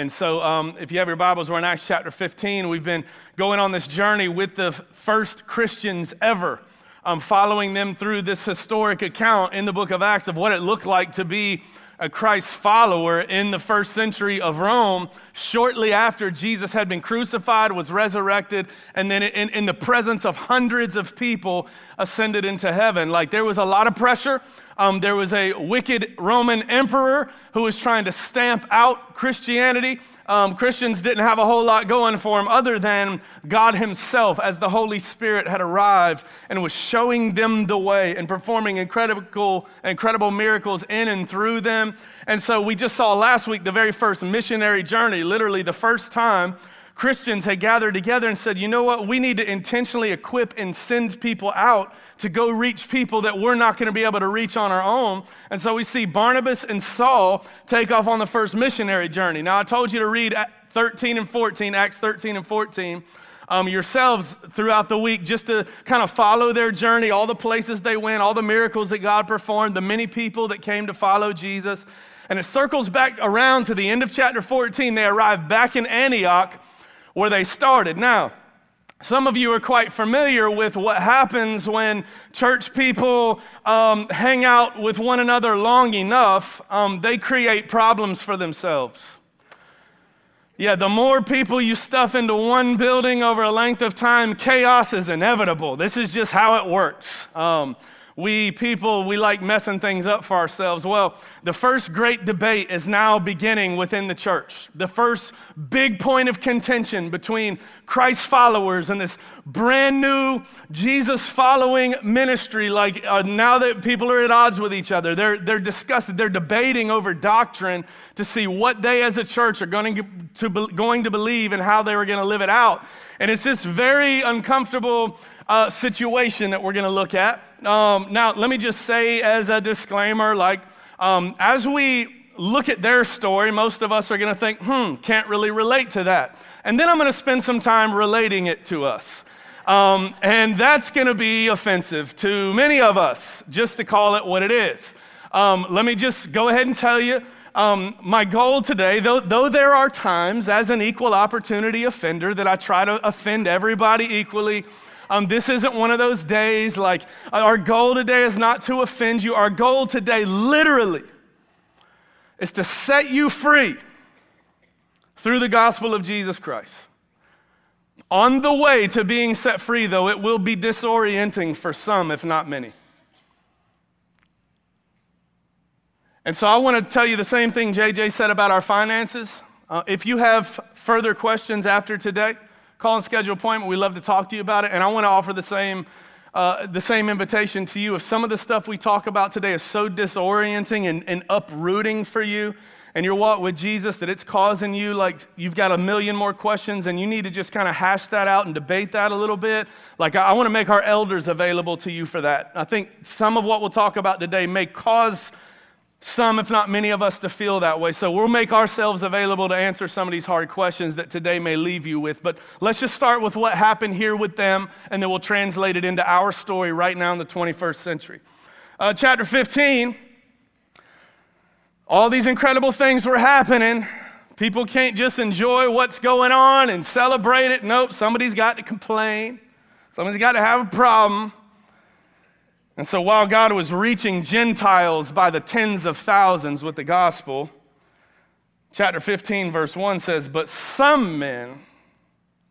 And so, um, if you have your Bibles, we're in Acts chapter 15. We've been going on this journey with the first Christians ever, um, following them through this historic account in the book of Acts of what it looked like to be a Christ follower in the first century of Rome, shortly after Jesus had been crucified, was resurrected, and then in, in the presence of hundreds of people ascended into heaven. Like there was a lot of pressure. Um, there was a wicked Roman emperor who was trying to stamp out Christianity um, Christians didn't have a whole lot going for them other than God Himself, as the Holy Spirit had arrived and was showing them the way and performing incredible, incredible miracles in and through them. And so we just saw last week the very first missionary journey, literally the first time Christians had gathered together and said, you know what, we need to intentionally equip and send people out to go reach people that we're not going to be able to reach on our own. And so we see Barnabas and Saul take off on the first missionary journey. Now, I told you to read 13 and 14, Acts 13 and 14. Um, yourselves throughout the week just to kind of follow their journey, all the places they went, all the miracles that God performed, the many people that came to follow Jesus. And it circles back around to the end of chapter 14. They arrive back in Antioch where they started. Now, some of you are quite familiar with what happens when church people um, hang out with one another long enough, um, they create problems for themselves. Yeah, the more people you stuff into one building over a length of time, chaos is inevitable. This is just how it works. Um, we people, we like messing things up for ourselves. Well, the first great debate is now beginning within the church. The first big point of contention between Christ followers and this brand new Jesus following ministry, like uh, now that people are at odds with each other, they're, they're discussing, they're debating over doctrine to see what they as a church are going to, to, going to believe and how they were going to live it out. And it's this very uncomfortable uh, situation that we're going to look at. Um, now, let me just say as a disclaimer like, um, as we look at their story, most of us are going to think, hmm, can't really relate to that. And then I'm going to spend some time relating it to us. Um, and that's going to be offensive to many of us, just to call it what it is. Um, let me just go ahead and tell you um, my goal today, though, though there are times as an equal opportunity offender that I try to offend everybody equally, um, this isn't one of those days like our goal today is not to offend you. Our goal today, literally, is to set you free through the gospel of Jesus Christ. On the way to being set free, though, it will be disorienting for some, if not many. And so I want to tell you the same thing JJ said about our finances. Uh, if you have further questions after today, call and schedule appointment. We love to talk to you about it. And I want to offer the same, uh, the same invitation to you. If some of the stuff we talk about today is so disorienting and, and uprooting for you, and your walk with Jesus that it's causing you like you've got a million more questions and you need to just kind of hash that out and debate that a little bit. Like, I, I want to make our elders available to you for that. I think some of what we'll talk about today may cause some, if not many of us, to feel that way. So we'll make ourselves available to answer some of these hard questions that today may leave you with. But let's just start with what happened here with them, and then we'll translate it into our story right now in the 21st century. Uh, chapter 15, all these incredible things were happening. People can't just enjoy what's going on and celebrate it. Nope, somebody's got to complain, somebody's got to have a problem. And so while God was reaching Gentiles by the tens of thousands with the gospel, chapter 15, verse 1 says, But some men,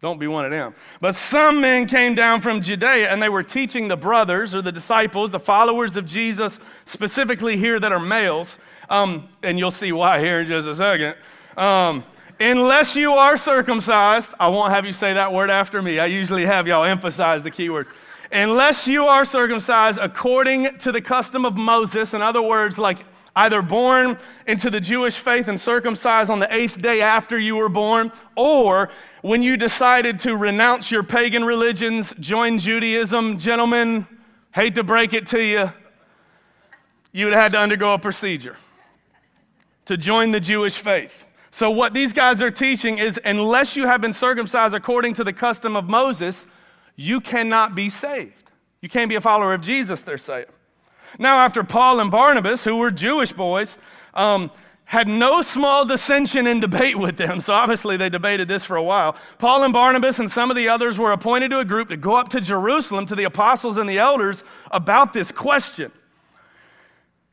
don't be one of them, but some men came down from Judea and they were teaching the brothers or the disciples, the followers of Jesus, specifically here that are males, um, and you'll see why here in just a second. Um, unless you are circumcised, I won't have you say that word after me. I usually have y'all emphasize the key word unless you are circumcised according to the custom of Moses, in other words, like either born into the Jewish faith and circumcised on the eighth day after you were born, or when you decided to renounce your pagan religions, join Judaism, gentlemen, hate to break it to you, you would have had to undergo a procedure to join the Jewish faith. So, what these guys are teaching is unless you have been circumcised according to the custom of Moses, you cannot be saved. You can't be a follower of Jesus, they're saying. Now, after Paul and Barnabas, who were Jewish boys, um, had no small dissension in debate with them, so obviously they debated this for a while. Paul and Barnabas and some of the others were appointed to a group to go up to Jerusalem to the apostles and the elders about this question.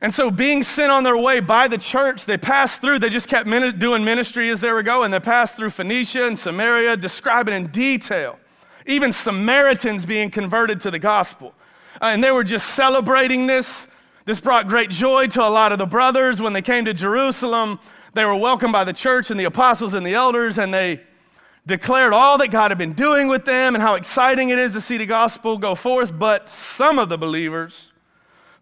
And so, being sent on their way by the church, they passed through, they just kept doing ministry as they were going. They passed through Phoenicia and Samaria, describing in detail, even Samaritans being converted to the gospel. Uh, and they were just celebrating this. This brought great joy to a lot of the brothers. When they came to Jerusalem, they were welcomed by the church and the apostles and the elders, and they declared all that God had been doing with them and how exciting it is to see the gospel go forth. But some of the believers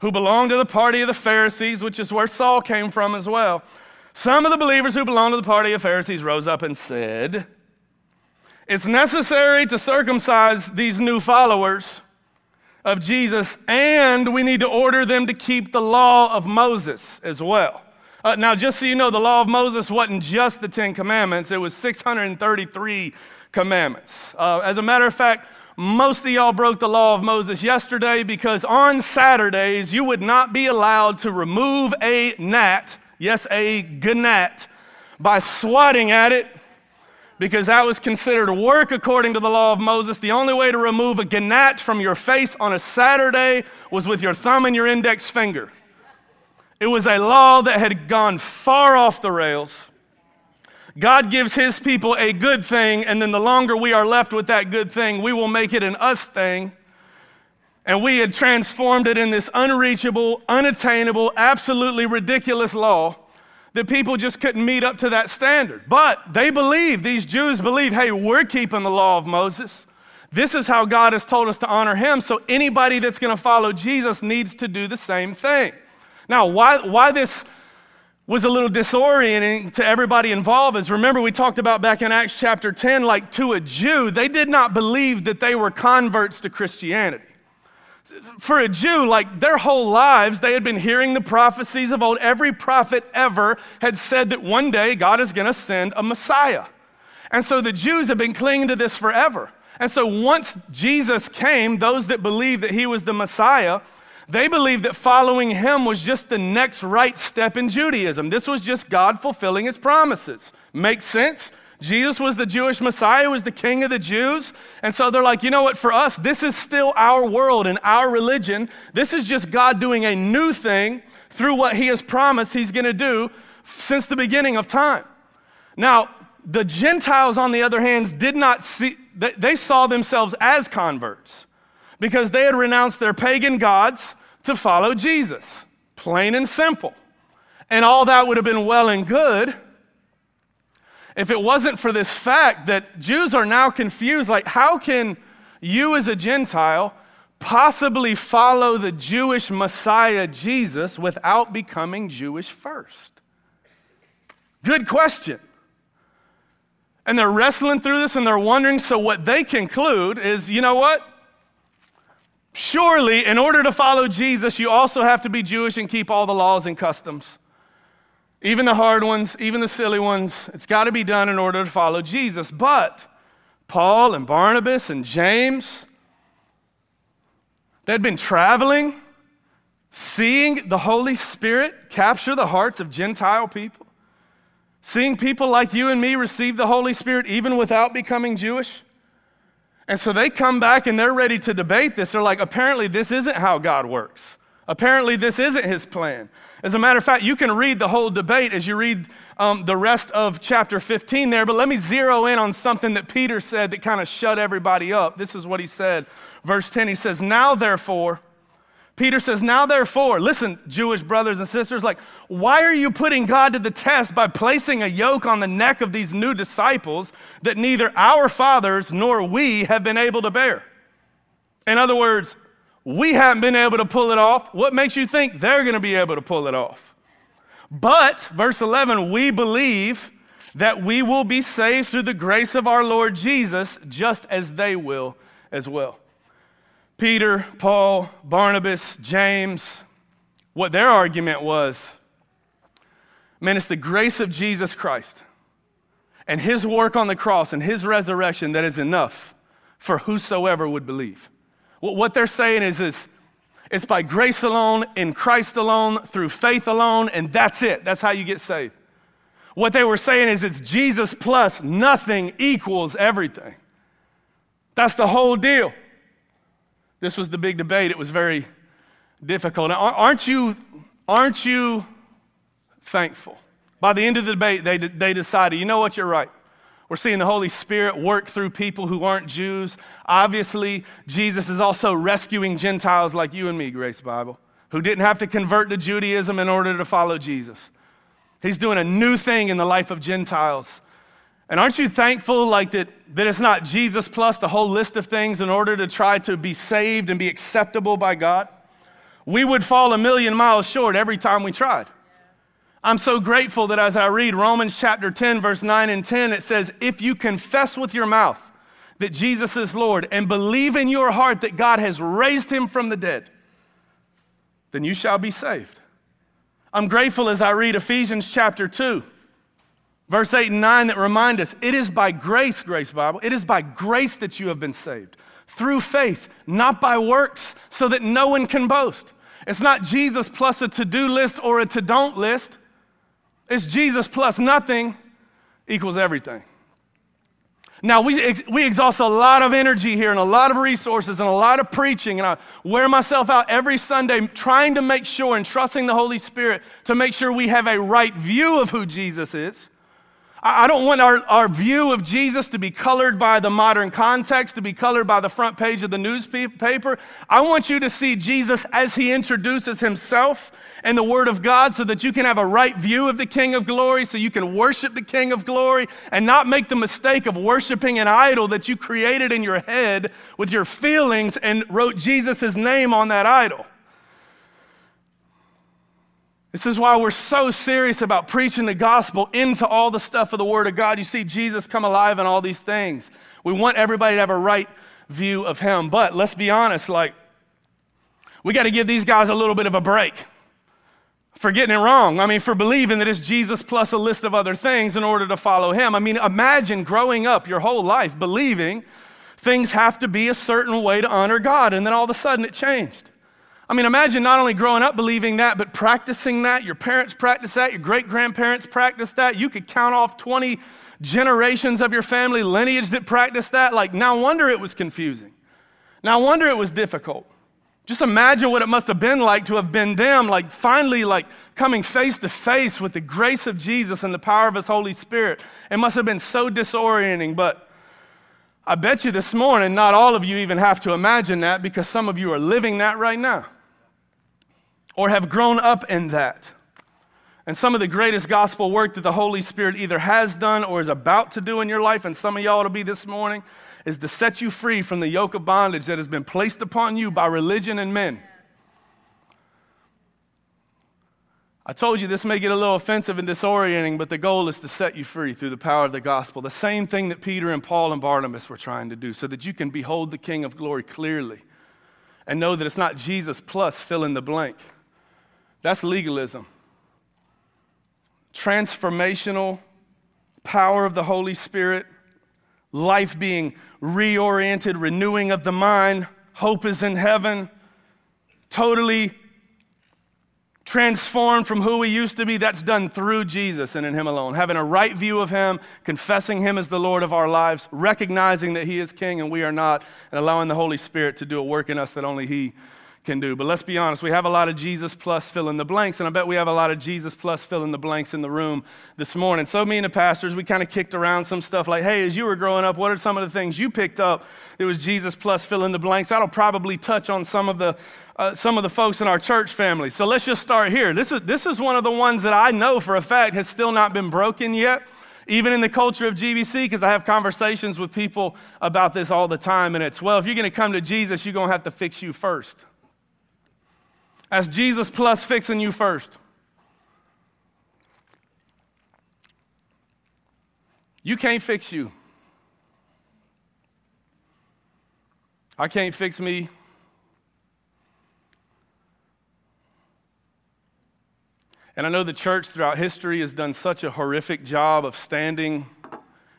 who belonged to the party of the Pharisees, which is where Saul came from as well, some of the believers who belonged to the party of Pharisees rose up and said, It's necessary to circumcise these new followers of Jesus, and we need to order them to keep the law of Moses as well. Uh, now, just so you know, the law of Moses wasn't just the Ten Commandments, it was 633 commandments. Uh, as a matter of fact, most of y'all broke the law of Moses yesterday because on Saturdays you would not be allowed to remove a gnat, yes, a gnat, by swatting at it because that was considered work according to the law of Moses. The only way to remove a gnat from your face on a Saturday was with your thumb and your index finger. It was a law that had gone far off the rails. God gives his people a good thing, and then the longer we are left with that good thing, we will make it an us thing. And we had transformed it in this unreachable, unattainable, absolutely ridiculous law that people just couldn't meet up to that standard. But they believe, these Jews believe, hey, we're keeping the law of Moses. This is how God has told us to honor him. So anybody that's going to follow Jesus needs to do the same thing. Now, why, why this was a little disorienting to everybody involved is remember we talked about back in Acts chapter 10 like to a Jew they did not believe that they were converts to Christianity. For a Jew like their whole lives they had been hearing the prophecies of old every prophet ever had said that one day God is going to send a Messiah. And so the Jews have been clinging to this forever. And so once Jesus came those that believed that he was the Messiah they believed that following him was just the next right step in Judaism. This was just God fulfilling his promises. Makes sense? Jesus was the Jewish Messiah, was the king of the Jews. And so they're like, you know what, for us, this is still our world and our religion. This is just God doing a new thing through what he has promised he's going to do since the beginning of time. Now, the Gentiles, on the other hand, did not see, they saw themselves as converts because they had renounced their pagan gods to follow Jesus. Plain and simple. And all that would have been well and good if it wasn't for this fact that Jews are now confused like, how can you as a Gentile possibly follow the Jewish Messiah Jesus without becoming Jewish first? Good question. And they're wrestling through this and they're wondering. So, what they conclude is you know what? Surely, in order to follow Jesus, you also have to be Jewish and keep all the laws and customs. Even the hard ones, even the silly ones. It's got to be done in order to follow Jesus. But Paul and Barnabas and James, they'd been traveling, seeing the Holy Spirit capture the hearts of Gentile people, seeing people like you and me receive the Holy Spirit even without becoming Jewish. And so they come back and they're ready to debate this. They're like, apparently, this isn't how God works. Apparently, this isn't his plan. As a matter of fact, you can read the whole debate as you read um, the rest of chapter 15 there, but let me zero in on something that Peter said that kind of shut everybody up. This is what he said. Verse 10 he says, Now therefore, Peter says, Now therefore, listen, Jewish brothers and sisters, like, why are you putting God to the test by placing a yoke on the neck of these new disciples that neither our fathers nor we have been able to bear? In other words, we haven't been able to pull it off. What makes you think they're going to be able to pull it off? But, verse 11, we believe that we will be saved through the grace of our Lord Jesus, just as they will as well. Peter, Paul, Barnabas, James, what their argument was man, it's the grace of Jesus Christ and his work on the cross and his resurrection that is enough for whosoever would believe. What they're saying is, is it's by grace alone, in Christ alone, through faith alone, and that's it. That's how you get saved. What they were saying is it's Jesus plus nothing equals everything. That's the whole deal. This was the big debate. It was very difficult. Aren't you, aren't you thankful? By the end of the debate, they, they decided, you know what, you're right. We're seeing the Holy Spirit work through people who aren't Jews. Obviously, Jesus is also rescuing Gentiles like you and me, Grace Bible, who didn't have to convert to Judaism in order to follow Jesus. He's doing a new thing in the life of Gentiles. And aren't you thankful like that, that it's not Jesus plus the whole list of things in order to try to be saved and be acceptable by God? We would fall a million miles short every time we tried. I'm so grateful that as I read Romans chapter 10, verse 9 and 10, it says, If you confess with your mouth that Jesus is Lord and believe in your heart that God has raised him from the dead, then you shall be saved. I'm grateful as I read Ephesians chapter 2, verse 8 and 9 that remind us it is by grace, Grace Bible, it is by grace that you have been saved. Through faith, not by works, so that no one can boast. It's not Jesus plus a to do list or a to don't list. It's Jesus plus nothing equals everything. Now, we, ex- we exhaust a lot of energy here and a lot of resources and a lot of preaching, and I wear myself out every Sunday trying to make sure and trusting the Holy Spirit to make sure we have a right view of who Jesus is. I don't want our, our view of Jesus to be colored by the modern context, to be colored by the front page of the newspaper. I want you to see Jesus as he introduces himself and the Word of God so that you can have a right view of the King of Glory, so you can worship the King of Glory and not make the mistake of worshiping an idol that you created in your head with your feelings and wrote Jesus' name on that idol. This is why we're so serious about preaching the gospel into all the stuff of the Word of God. You see Jesus come alive in all these things. We want everybody to have a right view of Him. But let's be honest, like, we got to give these guys a little bit of a break for getting it wrong. I mean, for believing that it's Jesus plus a list of other things in order to follow Him. I mean, imagine growing up your whole life believing things have to be a certain way to honor God, and then all of a sudden it changed. I mean, imagine not only growing up believing that, but practicing that. Your parents practiced that, your great grandparents practiced that. You could count off 20 generations of your family lineage that practiced that. Like, no wonder it was confusing. No wonder it was difficult. Just imagine what it must have been like to have been them, like finally, like coming face to face with the grace of Jesus and the power of His Holy Spirit. It must have been so disorienting, but I bet you this morning, not all of you even have to imagine that because some of you are living that right now or have grown up in that. And some of the greatest gospel work that the Holy Spirit either has done or is about to do in your life, and some of y'all to be this morning, is to set you free from the yoke of bondage that has been placed upon you by religion and men. I told you this may get a little offensive and disorienting, but the goal is to set you free through the power of the gospel. The same thing that Peter and Paul and Barnabas were trying to do, so that you can behold the King of glory clearly and know that it's not Jesus plus fill in the blank. That's legalism. Transformational power of the Holy Spirit, life being reoriented, renewing of the mind, hope is in heaven, totally transformed from who we used to be, that's done through Jesus and in Him alone. Having a right view of Him, confessing Him as the Lord of our lives, recognizing that He is King and we are not, and allowing the Holy Spirit to do a work in us that only He can do. But let's be honest, we have a lot of Jesus plus fill in the blanks, and I bet we have a lot of Jesus plus fill in the blanks in the room this morning. So, me and the pastors, we kind of kicked around some stuff like, hey, as you were growing up, what are some of the things you picked up? It was Jesus plus fill in the blanks. That'll probably touch on some of the uh, some of the folks in our church family. So let's just start here. This is, this is one of the ones that I know for a fact has still not been broken yet even in the culture of GBC, because I have conversations with people about this all the time, and it's, well, if you're going to come to Jesus, you're going to have to fix you first. That's Jesus plus fixing you first. You can't fix you. I can't fix me. And I know the church throughout history has done such a horrific job of standing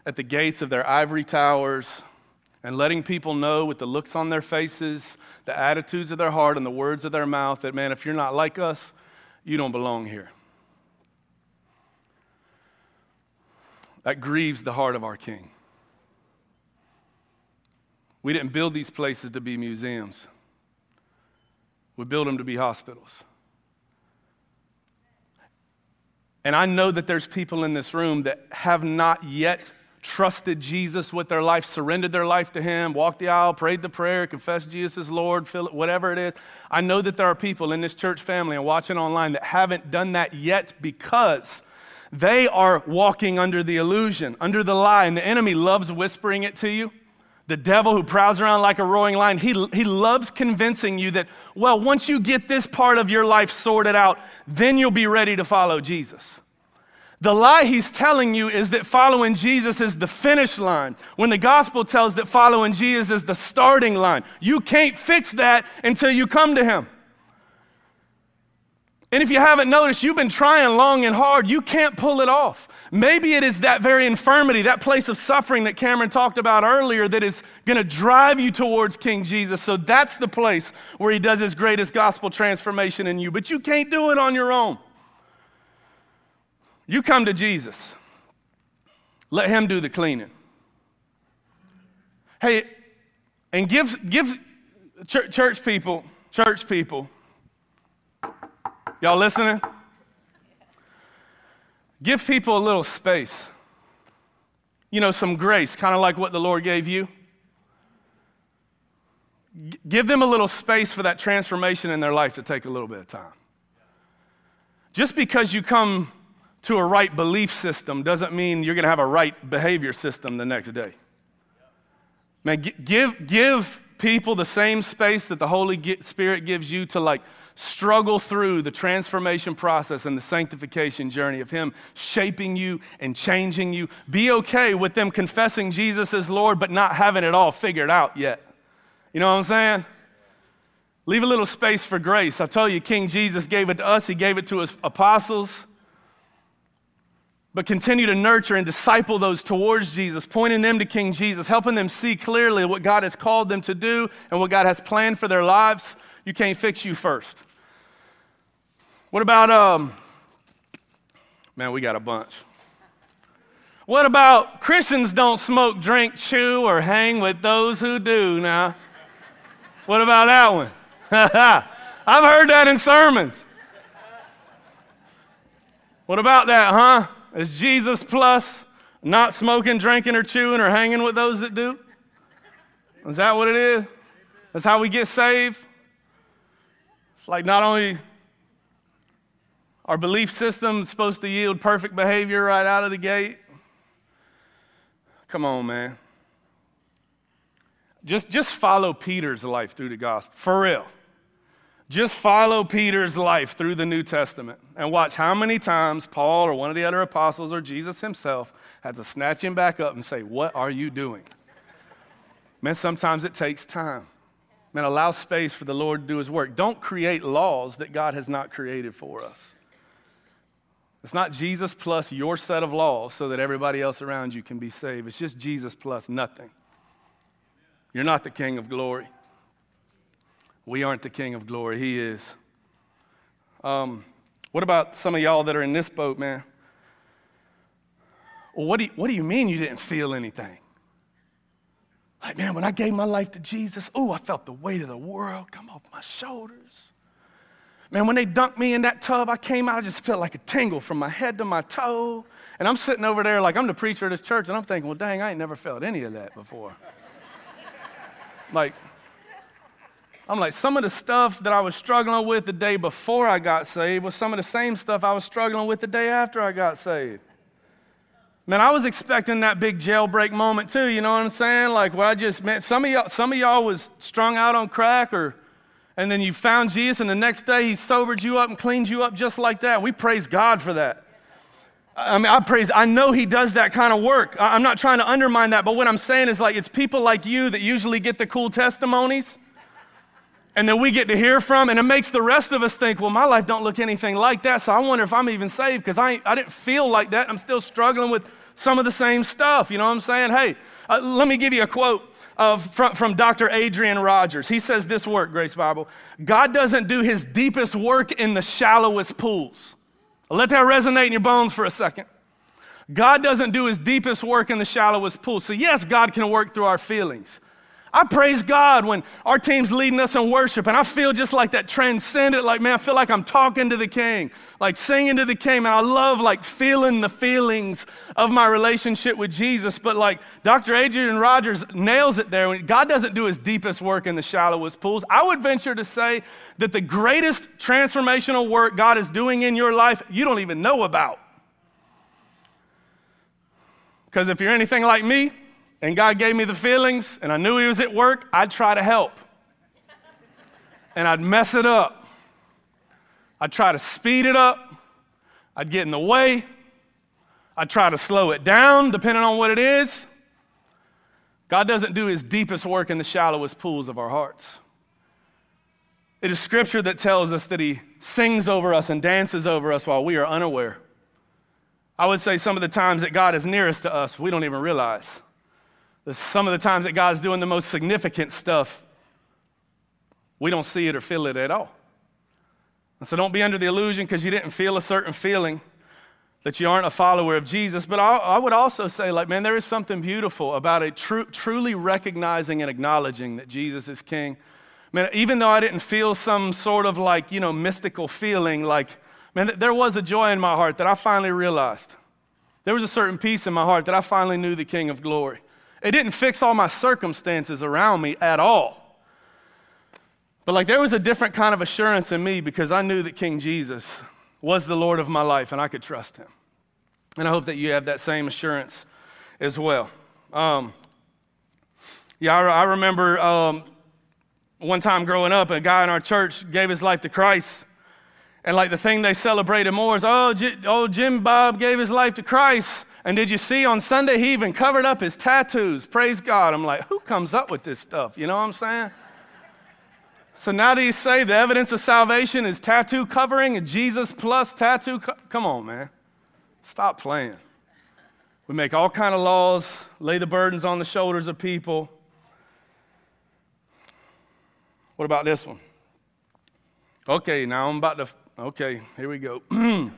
at the gates of their ivory towers and letting people know with the looks on their faces, the attitudes of their heart, and the words of their mouth that, man, if you're not like us, you don't belong here. That grieves the heart of our King. We didn't build these places to be museums, we built them to be hospitals. And I know that there's people in this room that have not yet trusted Jesus with their life, surrendered their life to Him, walked the aisle, prayed the prayer, confessed Jesus as Lord, whatever it is. I know that there are people in this church family and watching online that haven't done that yet because they are walking under the illusion, under the lie, and the enemy loves whispering it to you. The devil who prowls around like a roaring lion, he, he loves convincing you that, well, once you get this part of your life sorted out, then you'll be ready to follow Jesus. The lie he's telling you is that following Jesus is the finish line, when the gospel tells that following Jesus is the starting line. You can't fix that until you come to him. And if you haven't noticed, you've been trying long and hard. You can't pull it off. Maybe it is that very infirmity, that place of suffering that Cameron talked about earlier, that is going to drive you towards King Jesus. So that's the place where he does his greatest gospel transformation in you. But you can't do it on your own. You come to Jesus, let him do the cleaning. Hey, and give, give church people, church people, Y'all listening? Give people a little space. You know, some grace, kind of like what the Lord gave you. G- give them a little space for that transformation in their life to take a little bit of time. Just because you come to a right belief system doesn't mean you're going to have a right behavior system the next day. Man, give, give people the same space that the Holy Spirit gives you to like struggle through the transformation process and the sanctification journey of Him shaping you and changing you. Be okay with them confessing Jesus as Lord, but not having it all figured out yet. You know what I'm saying? Leave a little space for grace. I tell you, King Jesus gave it to us, He gave it to His apostles. But continue to nurture and disciple those towards Jesus, pointing them to King Jesus, helping them see clearly what God has called them to do and what God has planned for their lives. You can't fix you first. What about, um, man, we got a bunch. What about Christians don't smoke, drink, chew, or hang with those who do now? What about that one? I've heard that in sermons. What about that, huh? Is Jesus plus not smoking, drinking, or chewing, or hanging with those that do? Is that what it is? That's how we get saved? It's like not only our belief system is supposed to yield perfect behavior right out of the gate. Come on, man. Just, just follow Peter's life through the gospel. For real. Just follow Peter's life through the New Testament and watch how many times Paul or one of the other apostles or Jesus himself had to snatch him back up and say, What are you doing? Man, sometimes it takes time. Man, allow space for the Lord to do his work. Don't create laws that God has not created for us. It's not Jesus plus your set of laws so that everybody else around you can be saved. It's just Jesus plus nothing. You're not the King of glory. We aren't the King of glory, He is. Um, what about some of y'all that are in this boat, man? Well, what do you, what do you mean you didn't feel anything? Like, man, when I gave my life to Jesus, oh, I felt the weight of the world come off my shoulders. Man, when they dunked me in that tub, I came out, I just felt like a tingle from my head to my toe. And I'm sitting over there like I'm the preacher of this church, and I'm thinking, well, dang, I ain't never felt any of that before. like, I'm like, some of the stuff that I was struggling with the day before I got saved was some of the same stuff I was struggling with the day after I got saved. Man, I was expecting that big jailbreak moment too, you know what I'm saying? Like, well, I just, man, some of y'all, some of y'all was strung out on crack or, and then you found Jesus and the next day he sobered you up and cleaned you up just like that. We praise God for that. I mean, I praise, I know he does that kind of work. I'm not trying to undermine that, but what I'm saying is like, it's people like you that usually get the cool testimonies and that we get to hear from, and it makes the rest of us think, well, my life don't look anything like that, so I wonder if I'm even saved because I, I didn't feel like that. I'm still struggling with some of the same stuff. You know what I'm saying? Hey, uh, let me give you a quote of, from, from Dr. Adrian Rogers. He says this work, Grace Bible God doesn't do his deepest work in the shallowest pools. I'll let that resonate in your bones for a second. God doesn't do his deepest work in the shallowest pool. So, yes, God can work through our feelings. I praise God when our team's leading us in worship, and I feel just like that transcendent, like, man, I feel like I'm talking to the King, like singing to the King, and I love like feeling the feelings of my relationship with Jesus. But like Dr. Adrian Rogers nails it there. God doesn't do his deepest work in the shallowest pools. I would venture to say that the greatest transformational work God is doing in your life, you don't even know about. Because if you're anything like me, and God gave me the feelings and I knew He was at work, I'd try to help. And I'd mess it up. I'd try to speed it up. I'd get in the way. I'd try to slow it down, depending on what it is. God doesn't do His deepest work in the shallowest pools of our hearts. It is Scripture that tells us that He sings over us and dances over us while we are unaware. I would say some of the times that God is nearest to us, we don't even realize some of the times that God's doing the most significant stuff, we don't see it or feel it at all. And so don't be under the illusion because you didn't feel a certain feeling that you aren't a follower of Jesus. But I, I would also say, like, man, there is something beautiful about a tru- truly recognizing and acknowledging that Jesus is King. Man, even though I didn't feel some sort of like, you know, mystical feeling, like, man, there was a joy in my heart that I finally realized. There was a certain peace in my heart that I finally knew the King of glory. It didn't fix all my circumstances around me at all. But like there was a different kind of assurance in me because I knew that King Jesus was the Lord of my life and I could trust him. And I hope that you have that same assurance as well. Um, yeah, I, I remember um, one time growing up, a guy in our church gave his life to Christ. And like the thing they celebrated more is, oh, J- oh, Jim Bob gave his life to Christ. And did you see on Sunday he even covered up his tattoos? Praise God. I'm like, who comes up with this stuff? You know what I'm saying? So now do you say the evidence of salvation is tattoo covering and Jesus plus tattoo? Co- Come on, man. Stop playing. We make all kind of laws, lay the burdens on the shoulders of people. What about this one? Okay, now I'm about to. Okay, here we go.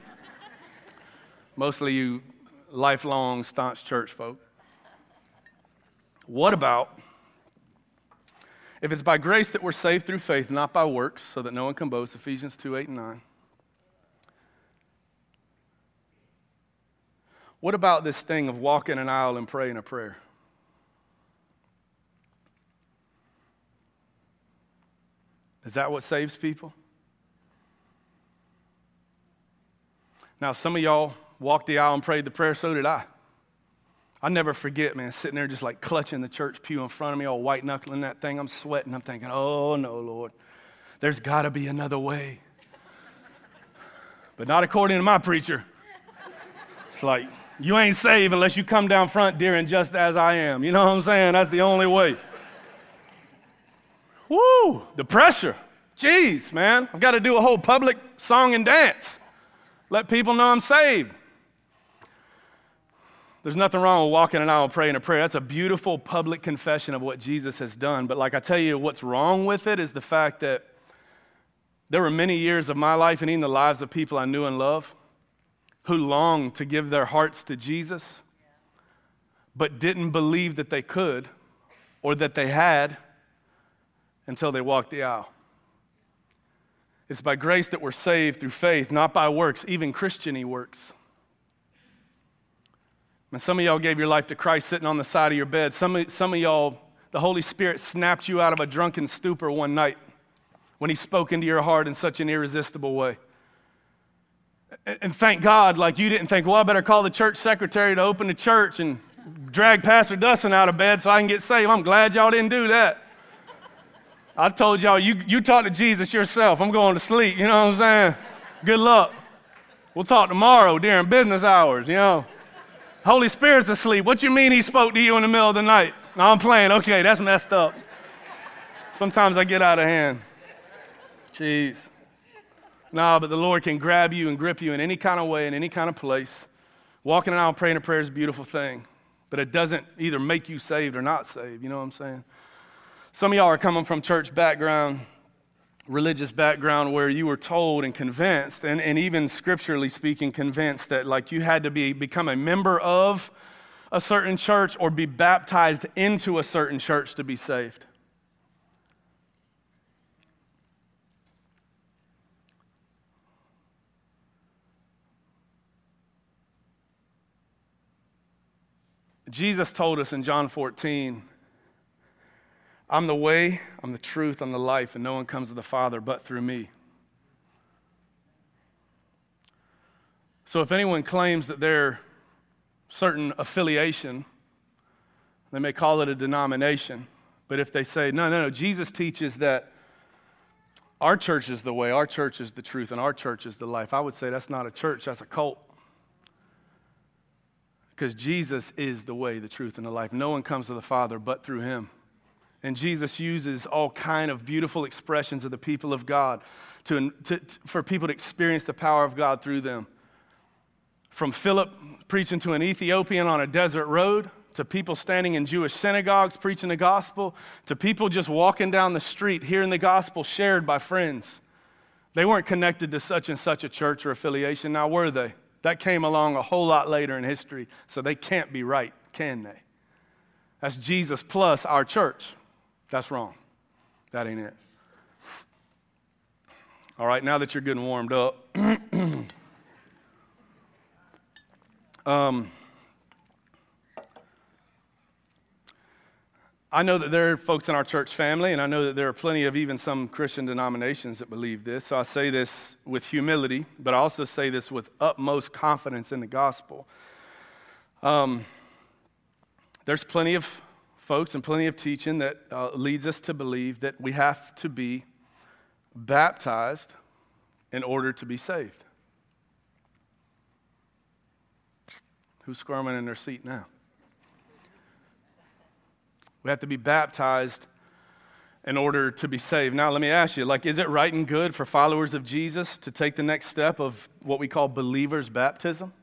Mostly you lifelong staunch church folk. What about if it's by grace that we're saved through faith, not by works, so that no one can boast? Ephesians 2 8 and 9. What about this thing of walking an aisle and praying a prayer? Is that what saves people? Now, some of y'all walked the aisle and prayed the prayer, so did I. I never forget, man, sitting there just like clutching the church pew in front of me, all white knuckling that thing. I'm sweating. I'm thinking, oh no, Lord, there's got to be another way. But not according to my preacher. It's like, you ain't saved unless you come down front, dear, and just as I am. You know what I'm saying? That's the only way. Woo, the pressure. Jeez, man, I've got to do a whole public song and dance. Let people know I'm saved. There's nothing wrong with walking an aisle praying a prayer. That's a beautiful public confession of what Jesus has done. But, like I tell you, what's wrong with it is the fact that there were many years of my life and even the lives of people I knew and loved who longed to give their hearts to Jesus, but didn't believe that they could or that they had until they walked the aisle. It's by grace that we're saved through faith, not by works, even Christiany works. And some of y'all gave your life to Christ sitting on the side of your bed. Some of, some of y'all, the Holy Spirit snapped you out of a drunken stupor one night when He spoke into your heart in such an irresistible way. And thank God, like you didn't think, well, I better call the church secretary to open the church and drag Pastor Dustin out of bed so I can get saved. I'm glad y'all didn't do that. I told y'all, you, you talk to Jesus yourself. I'm going to sleep. You know what I'm saying? Good luck. We'll talk tomorrow during business hours, you know. Holy Spirit's asleep. What you mean he spoke to you in the middle of the night? No, I'm playing. Okay, that's messed up. Sometimes I get out of hand. Jeez. No, but the Lord can grab you and grip you in any kind of way, in any kind of place. Walking around praying a prayer is a beautiful thing, but it doesn't either make you saved or not saved. You know what I'm saying? Some of y'all are coming from church background, religious background, where you were told and convinced, and, and even scripturally speaking, convinced that like you had to be become a member of a certain church or be baptized into a certain church to be saved. Jesus told us in John 14, I'm the way, I'm the truth, I'm the life, and no one comes to the Father but through me. So if anyone claims that they're certain affiliation, they may call it a denomination, but if they say, no, no, no, Jesus teaches that our church is the way, our church is the truth, and our church is the life, I would say that's not a church, that's a cult because Jesus is the way, the truth, and the life. No one comes to the Father but through him. And Jesus uses all kind of beautiful expressions of the people of God to, to, for people to experience the power of God through them. From Philip preaching to an Ethiopian on a desert road, to people standing in Jewish synagogues preaching the gospel, to people just walking down the street hearing the gospel shared by friends. They weren't connected to such and such a church or affiliation, now were they? That came along a whole lot later in history, so they can't be right, can they? That's Jesus plus our church. That's wrong. That ain't it. All right, now that you're getting warmed up, um, I know that there are folks in our church family, and I know that there are plenty of even some Christian denominations that believe this. So I say this with humility, but I also say this with utmost confidence in the gospel. Um, there's plenty of folks and plenty of teaching that uh, leads us to believe that we have to be baptized in order to be saved. Who's squirming in their seat now? We have to be baptized in order to be saved. Now, let me ask you, like, is it right and good for followers of Jesus to take the next step of what we call believers' baptism?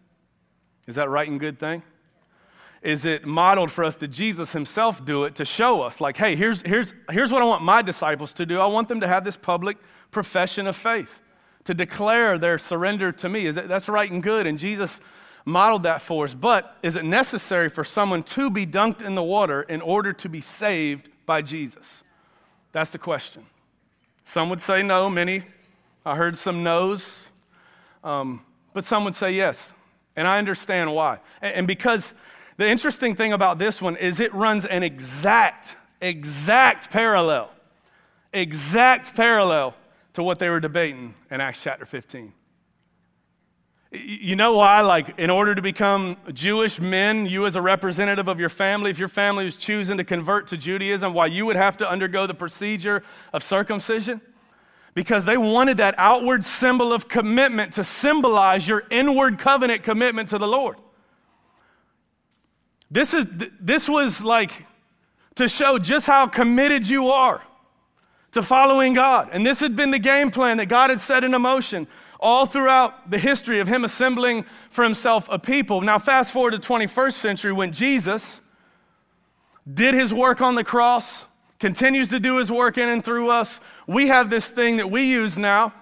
Is that right and good thing? Is it modeled for us? Did Jesus himself do it to show us, like, hey, here's, here's, here's what I want my disciples to do? I want them to have this public profession of faith, to declare their surrender to me. Is that, that's right and good. And Jesus modeled that for us. But is it necessary for someone to be dunked in the water in order to be saved by Jesus? That's the question. Some would say no, many. I heard some no's. Um, but some would say yes. And I understand why. And, and because the interesting thing about this one is it runs an exact, exact parallel, exact parallel to what they were debating in Acts chapter 15. You know why? Like, in order to become Jewish men, you as a representative of your family, if your family was choosing to convert to Judaism, why you would have to undergo the procedure of circumcision? Because they wanted that outward symbol of commitment to symbolize your inward covenant commitment to the Lord. This, is, this was like to show just how committed you are to following God. And this had been the game plan that God had set in motion all throughout the history of him assembling for himself a people. Now, fast forward to 21st century when Jesus did his work on the cross, continues to do his work in and through us. We have this thing that we use now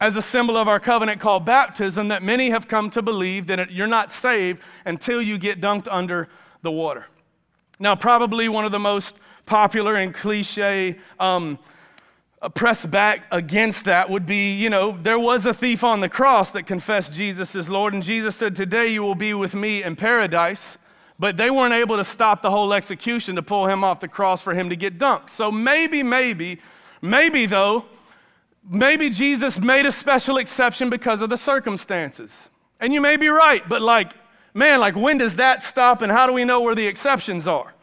as a symbol of our covenant called baptism that many have come to believe that you're not saved until you get dunked under the water. Now, probably one of the most popular and cliche um, press back against that would be, you know, there was a thief on the cross that confessed Jesus as Lord, and Jesus said, Today you will be with me in paradise. But they weren't able to stop the whole execution to pull him off the cross for him to get dunked. So maybe, maybe, maybe though, maybe Jesus made a special exception because of the circumstances. And you may be right, but like, man, like when does that stop and how do we know where the exceptions are?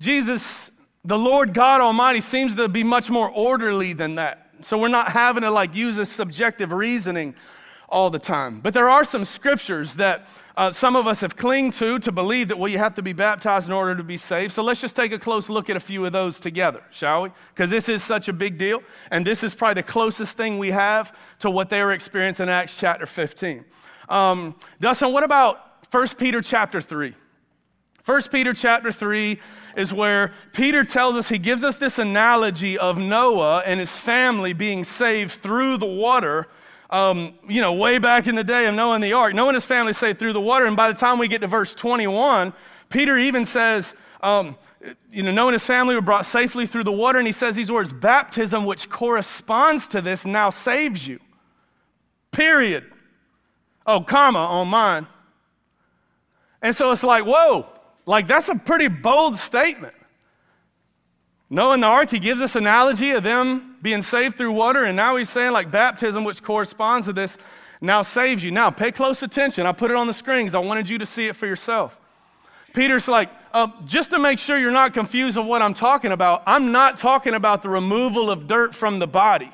Jesus the Lord God Almighty seems to be much more orderly than that. So we're not having to like use a subjective reasoning all the time. But there are some scriptures that uh, some of us have clinged to to believe that, well, you have to be baptized in order to be saved. So let's just take a close look at a few of those together, shall we? Because this is such a big deal. And this is probably the closest thing we have to what they were experiencing in Acts chapter 15. Um, Dustin, what about 1 Peter chapter 3? 1 Peter chapter 3 is where Peter tells us, he gives us this analogy of Noah and his family being saved through the water um, you know, way back in the day of Noah and the ark. Noah and his family saved through the water. And by the time we get to verse 21, Peter even says, um, you know, Noah and his family were brought safely through the water. And he says these words baptism, which corresponds to this, now saves you. Period. Oh, comma on mine. And so it's like, whoa, like that's a pretty bold statement. Noah and the ark, he gives this analogy of them being saved through water, and now he's saying, like baptism, which corresponds to this, now saves you. Now, pay close attention. I put it on the screen because I wanted you to see it for yourself. Peter's like, uh, just to make sure you're not confused of what I'm talking about, I'm not talking about the removal of dirt from the body.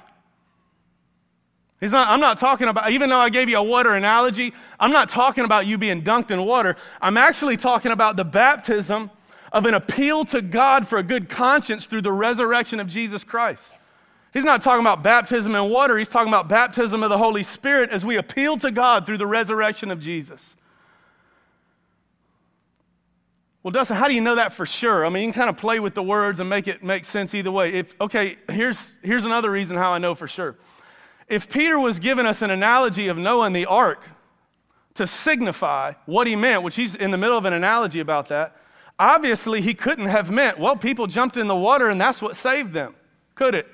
He's not, I'm not talking about, even though I gave you a water analogy, I'm not talking about you being dunked in water. I'm actually talking about the baptism of an appeal to God for a good conscience through the resurrection of Jesus Christ. He's not talking about baptism in water, he's talking about baptism of the Holy Spirit as we appeal to God through the resurrection of Jesus. Well, Dustin, how do you know that for sure? I mean, you can kind of play with the words and make it make sense either way. If, okay, here's, here's another reason how I know for sure. If Peter was giving us an analogy of Noah and the ark to signify what he meant, which he's in the middle of an analogy about that, Obviously, he couldn't have meant, well, people jumped in the water and that's what saved them, could it?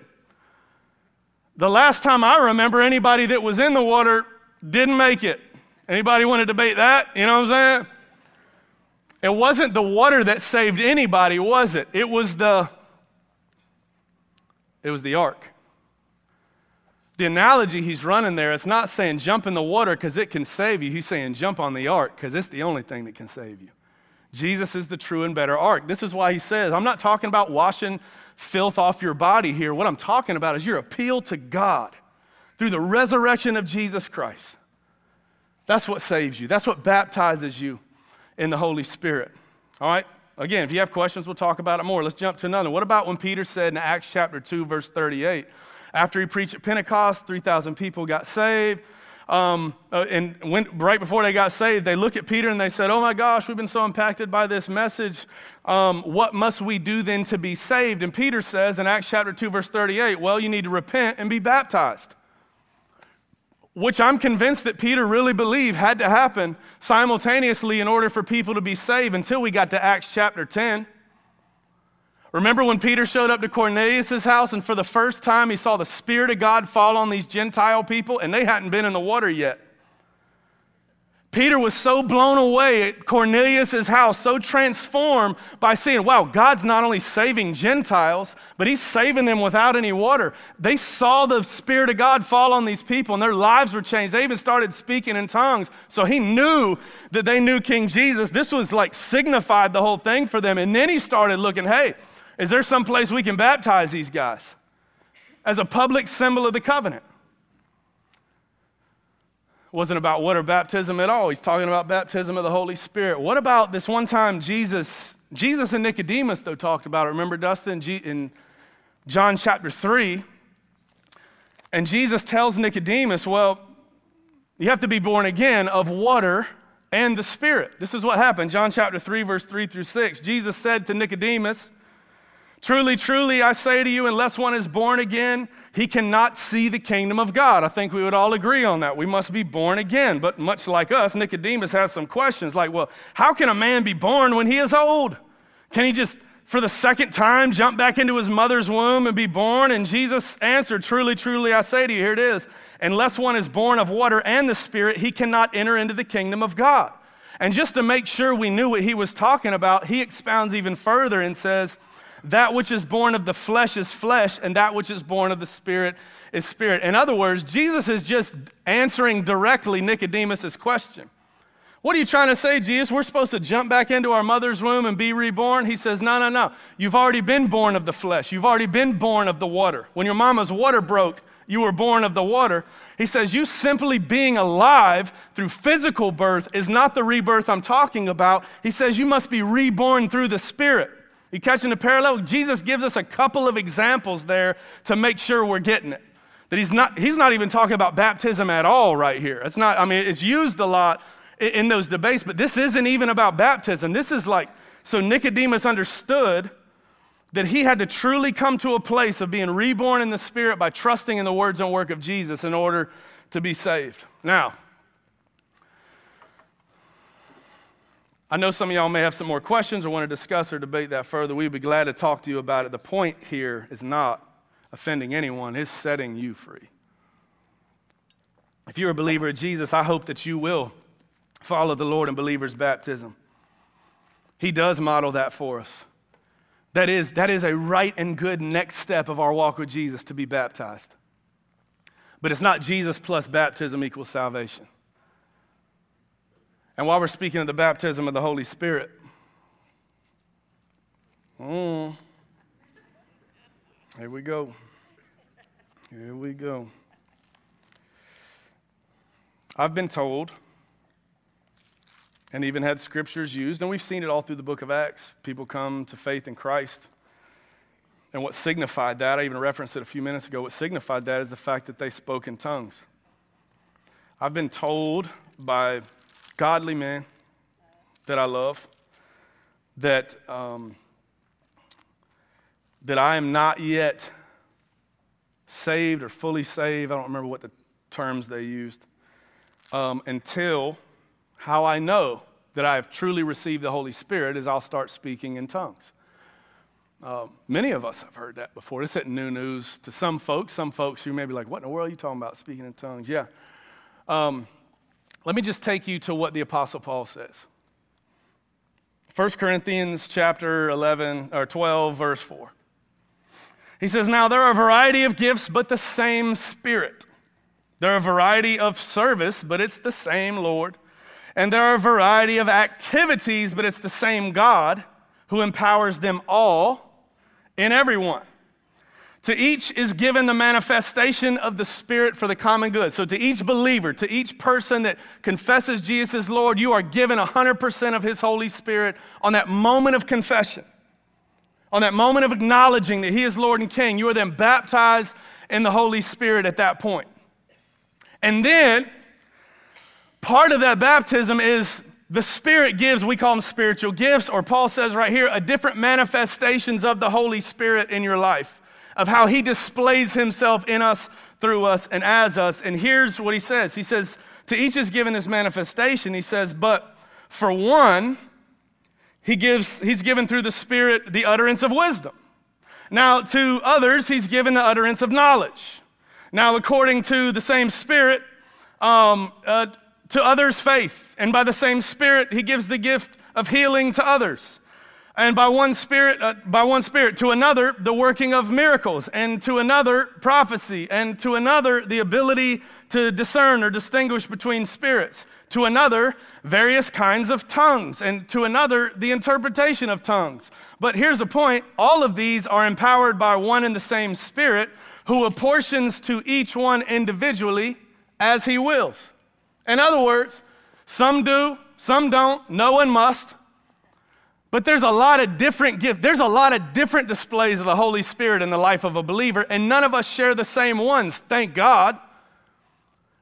The last time I remember anybody that was in the water didn't make it. Anybody want to debate that? You know what I'm saying? It wasn't the water that saved anybody, was it? It was the it was the ark. The analogy he's running there, it's not saying jump in the water because it can save you. He's saying jump on the ark because it's the only thing that can save you. Jesus is the true and better ark. This is why he says, I'm not talking about washing filth off your body here. What I'm talking about is your appeal to God through the resurrection of Jesus Christ. That's what saves you, that's what baptizes you in the Holy Spirit. All right? Again, if you have questions, we'll talk about it more. Let's jump to another. What about when Peter said in Acts chapter 2, verse 38, after he preached at Pentecost, 3,000 people got saved um, uh, and when, right before they got saved, they look at Peter and they said, Oh my gosh, we've been so impacted by this message. Um, what must we do then to be saved? And Peter says in Acts chapter 2, verse 38, Well, you need to repent and be baptized. Which I'm convinced that Peter really believed had to happen simultaneously in order for people to be saved until we got to Acts chapter 10. Remember when Peter showed up to Cornelius' house and for the first time he saw the Spirit of God fall on these Gentile people and they hadn't been in the water yet? Peter was so blown away at Cornelius' house, so transformed by seeing, wow, God's not only saving Gentiles, but he's saving them without any water. They saw the Spirit of God fall on these people and their lives were changed. They even started speaking in tongues. So he knew that they knew King Jesus. This was like signified the whole thing for them. And then he started looking, hey, is there some place we can baptize these guys as a public symbol of the covenant? wasn't about water baptism at all. He's talking about baptism of the Holy Spirit. What about this one time Jesus, Jesus and Nicodemus, though, talked about it. Remember, Dustin, in John chapter 3? And Jesus tells Nicodemus, well, you have to be born again of water and the Spirit. This is what happened. John chapter 3, verse 3 through 6. Jesus said to Nicodemus, Truly, truly, I say to you, unless one is born again, he cannot see the kingdom of God. I think we would all agree on that. We must be born again. But much like us, Nicodemus has some questions like, well, how can a man be born when he is old? Can he just, for the second time, jump back into his mother's womb and be born? And Jesus answered, Truly, truly, I say to you, here it is, unless one is born of water and the Spirit, he cannot enter into the kingdom of God. And just to make sure we knew what he was talking about, he expounds even further and says, that which is born of the flesh is flesh, and that which is born of the spirit is spirit. In other words, Jesus is just answering directly Nicodemus' question. What are you trying to say, Jesus? We're supposed to jump back into our mother's womb and be reborn? He says, No, no, no. You've already been born of the flesh. You've already been born of the water. When your mama's water broke you were born of the water. He says, You simply being alive through physical birth is not the rebirth I'm talking about. He says, You must be reborn through the Spirit. You catching the parallel? Jesus gives us a couple of examples there to make sure we're getting it. That he's not, he's not even talking about baptism at all right here. It's not, I mean, it's used a lot in those debates, but this isn't even about baptism. This is like, so Nicodemus understood that he had to truly come to a place of being reborn in the Spirit by trusting in the words and work of Jesus in order to be saved. Now, I know some of y'all may have some more questions or want to discuss or debate that further. We'd be glad to talk to you about it. The point here is not offending anyone, it's setting you free. If you're a believer of Jesus, I hope that you will follow the Lord in believer's baptism. He does model that for us. That is, that is a right and good next step of our walk with Jesus to be baptized. But it's not Jesus plus baptism equals salvation. And while we're speaking of the baptism of the Holy Spirit, mm, here we go. Here we go. I've been told and even had scriptures used. And we've seen it all through the book of Acts. People come to faith in Christ. And what signified that, I even referenced it a few minutes ago, what signified that is the fact that they spoke in tongues. I've been told by godly man that I love that, um, that I am not yet saved or fully saved. I don't remember what the terms they used. Um, until how I know that I have truly received the Holy Spirit is I'll start speaking in tongues. Uh, many of us have heard that before. This isn't new news to some folks. Some folks who may be like, What in the world are you talking about speaking in tongues? Yeah. Um, let me just take you to what the Apostle Paul says. 1 Corinthians chapter 11 or 12 verse 4. He says, "Now there are a variety of gifts, but the same Spirit. There are a variety of service, but it's the same Lord. And there are a variety of activities, but it's the same God who empowers them all in everyone. To each is given the manifestation of the Spirit for the common good. So, to each believer, to each person that confesses Jesus as Lord, you are given 100% of His Holy Spirit on that moment of confession, on that moment of acknowledging that He is Lord and King. You are then baptized in the Holy Spirit at that point. And then, part of that baptism is the Spirit gives, we call them spiritual gifts, or Paul says right here, a different manifestations of the Holy Spirit in your life, of how He displays Himself in us, through us, and as us. And here's what He says He says, To each is given this manifestation, He says, but for one, he gives, He's given through the Spirit the utterance of wisdom. Now, to others, He's given the utterance of knowledge. Now, according to the same Spirit, um, uh, to others faith, and by the same Spirit, He gives the gift of healing to others. And by one spirit, uh, by one spirit, to another, the working of miracles, and to another, prophecy, and to another, the ability to discern or distinguish between spirits, to another, various kinds of tongues, and to another, the interpretation of tongues. But here's the point all of these are empowered by one and the same Spirit, who apportions to each one individually as he wills. In other words, some do, some don't, no one must. But there's a lot of different gifts. There's a lot of different displays of the Holy Spirit in the life of a believer, and none of us share the same ones, thank God.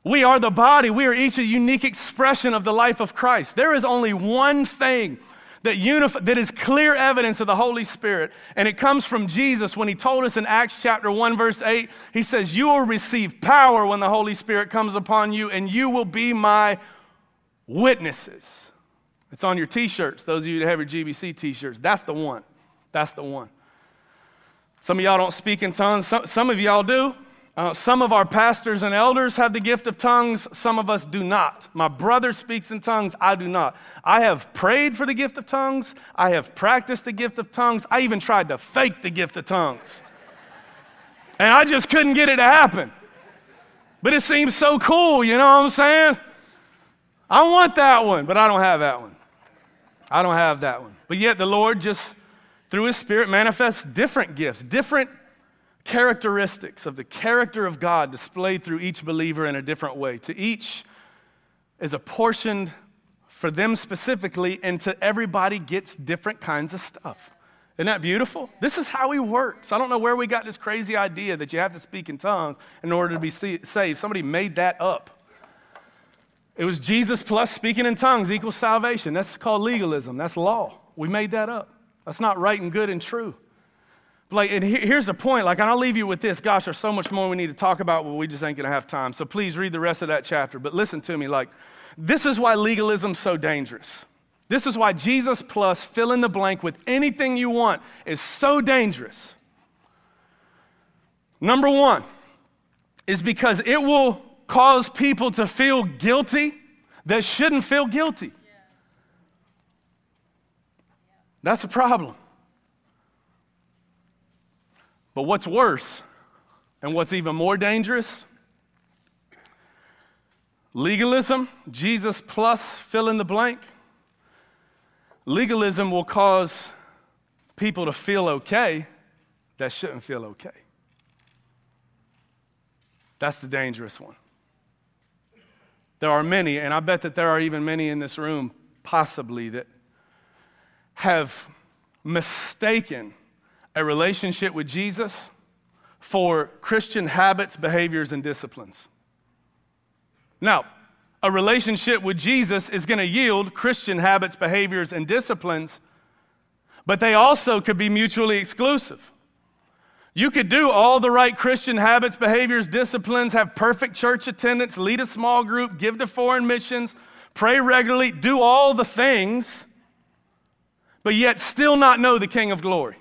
We are the body. We are each a unique expression of the life of Christ. There is only one thing that, unif- that is clear evidence of the Holy Spirit. And it comes from Jesus when he told us in Acts chapter 1, verse 8, he says, You will receive power when the Holy Spirit comes upon you, and you will be my witnesses. It's on your t shirts, those of you that have your GBC t shirts. That's the one. That's the one. Some of y'all don't speak in tongues, some, some of y'all do. Uh, some of our pastors and elders have the gift of tongues, some of us do not. My brother speaks in tongues, I do not. I have prayed for the gift of tongues, I have practiced the gift of tongues, I even tried to fake the gift of tongues. and I just couldn't get it to happen. But it seems so cool, you know what I'm saying? I want that one, but I don't have that one. I don't have that one. But yet the Lord just, through His Spirit, manifests different gifts, different characteristics of the character of God displayed through each believer in a different way. To each is apportioned for them specifically, and to everybody gets different kinds of stuff. Isn't that beautiful? This is how he works. I don't know where we got this crazy idea that you have to speak in tongues in order to be saved. Somebody made that up. It was Jesus plus speaking in tongues equals salvation. That's called legalism. That's law. We made that up. That's not right and good and true. Like, and here's the point. Like, and I'll leave you with this. Gosh, there's so much more we need to talk about, but we just ain't gonna have time. So please read the rest of that chapter. But listen to me. Like, this is why legalism's so dangerous. This is why Jesus plus fill in the blank with anything you want is so dangerous. Number one is because it will cause people to feel guilty that shouldn't feel guilty. That's a problem. But what's worse, and what's even more dangerous, legalism, Jesus plus fill in the blank. Legalism will cause people to feel okay that shouldn't feel okay. That's the dangerous one. There are many, and I bet that there are even many in this room, possibly, that have mistaken a relationship with Jesus for Christian habits, behaviors, and disciplines. Now, a relationship with Jesus is going to yield Christian habits, behaviors, and disciplines, but they also could be mutually exclusive. You could do all the right Christian habits, behaviors, disciplines, have perfect church attendance, lead a small group, give to foreign missions, pray regularly, do all the things, but yet still not know the King of glory.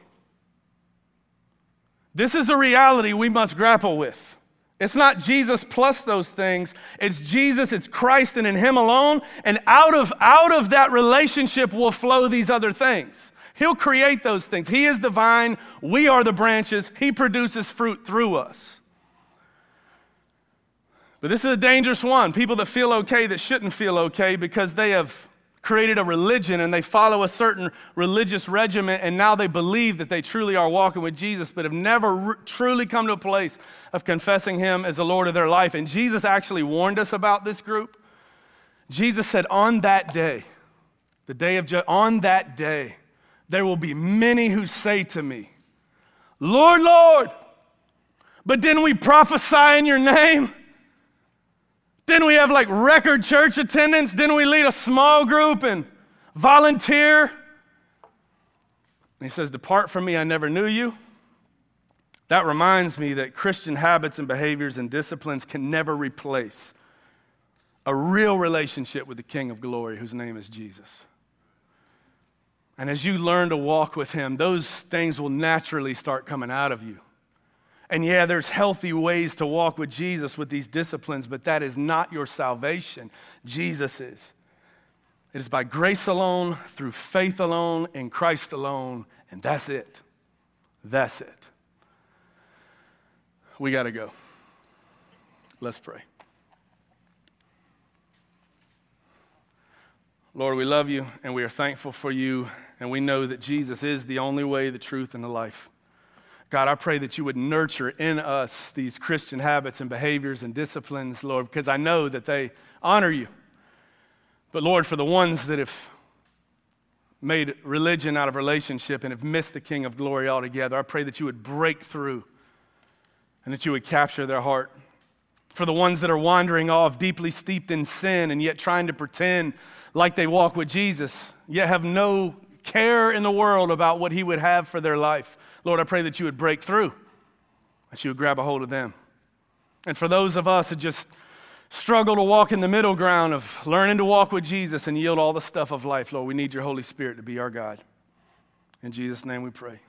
This is a reality we must grapple with. It's not Jesus plus those things. It's Jesus, it's Christ and in him alone, and out of out of that relationship will flow these other things. He'll create those things. He is the vine, we are the branches. He produces fruit through us. But this is a dangerous one. People that feel okay that shouldn't feel okay because they have created a religion and they follow a certain religious regimen and now they believe that they truly are walking with Jesus but have never truly come to a place of confessing him as the Lord of their life. And Jesus actually warned us about this group. Jesus said, On that day, the day of ju- on that day, there will be many who say to me, Lord, Lord, but didn't we prophesy in your name? Didn't we have like record church attendance? Didn't we lead a small group and volunteer? And he says, Depart from me, I never knew you. That reminds me that Christian habits and behaviors and disciplines can never replace a real relationship with the King of glory, whose name is Jesus. And as you learn to walk with him, those things will naturally start coming out of you. And yeah, there's healthy ways to walk with Jesus with these disciplines, but that is not your salvation. Jesus is. It is by grace alone, through faith alone, in Christ alone, and that's it. That's it. We got to go. Let's pray. Lord, we love you and we are thankful for you, and we know that Jesus is the only way, the truth, and the life. God, I pray that you would nurture in us these Christian habits and behaviors and disciplines, Lord, because I know that they honor you. But Lord, for the ones that have made religion out of relationship and have missed the King of glory altogether, I pray that you would break through and that you would capture their heart. For the ones that are wandering off, deeply steeped in sin, and yet trying to pretend like they walk with Jesus, yet have no care in the world about what he would have for their life. Lord, I pray that you would break through, that you would grab a hold of them. And for those of us that just struggle to walk in the middle ground of learning to walk with Jesus and yield all the stuff of life, Lord, we need your Holy Spirit to be our God. In Jesus' name we pray.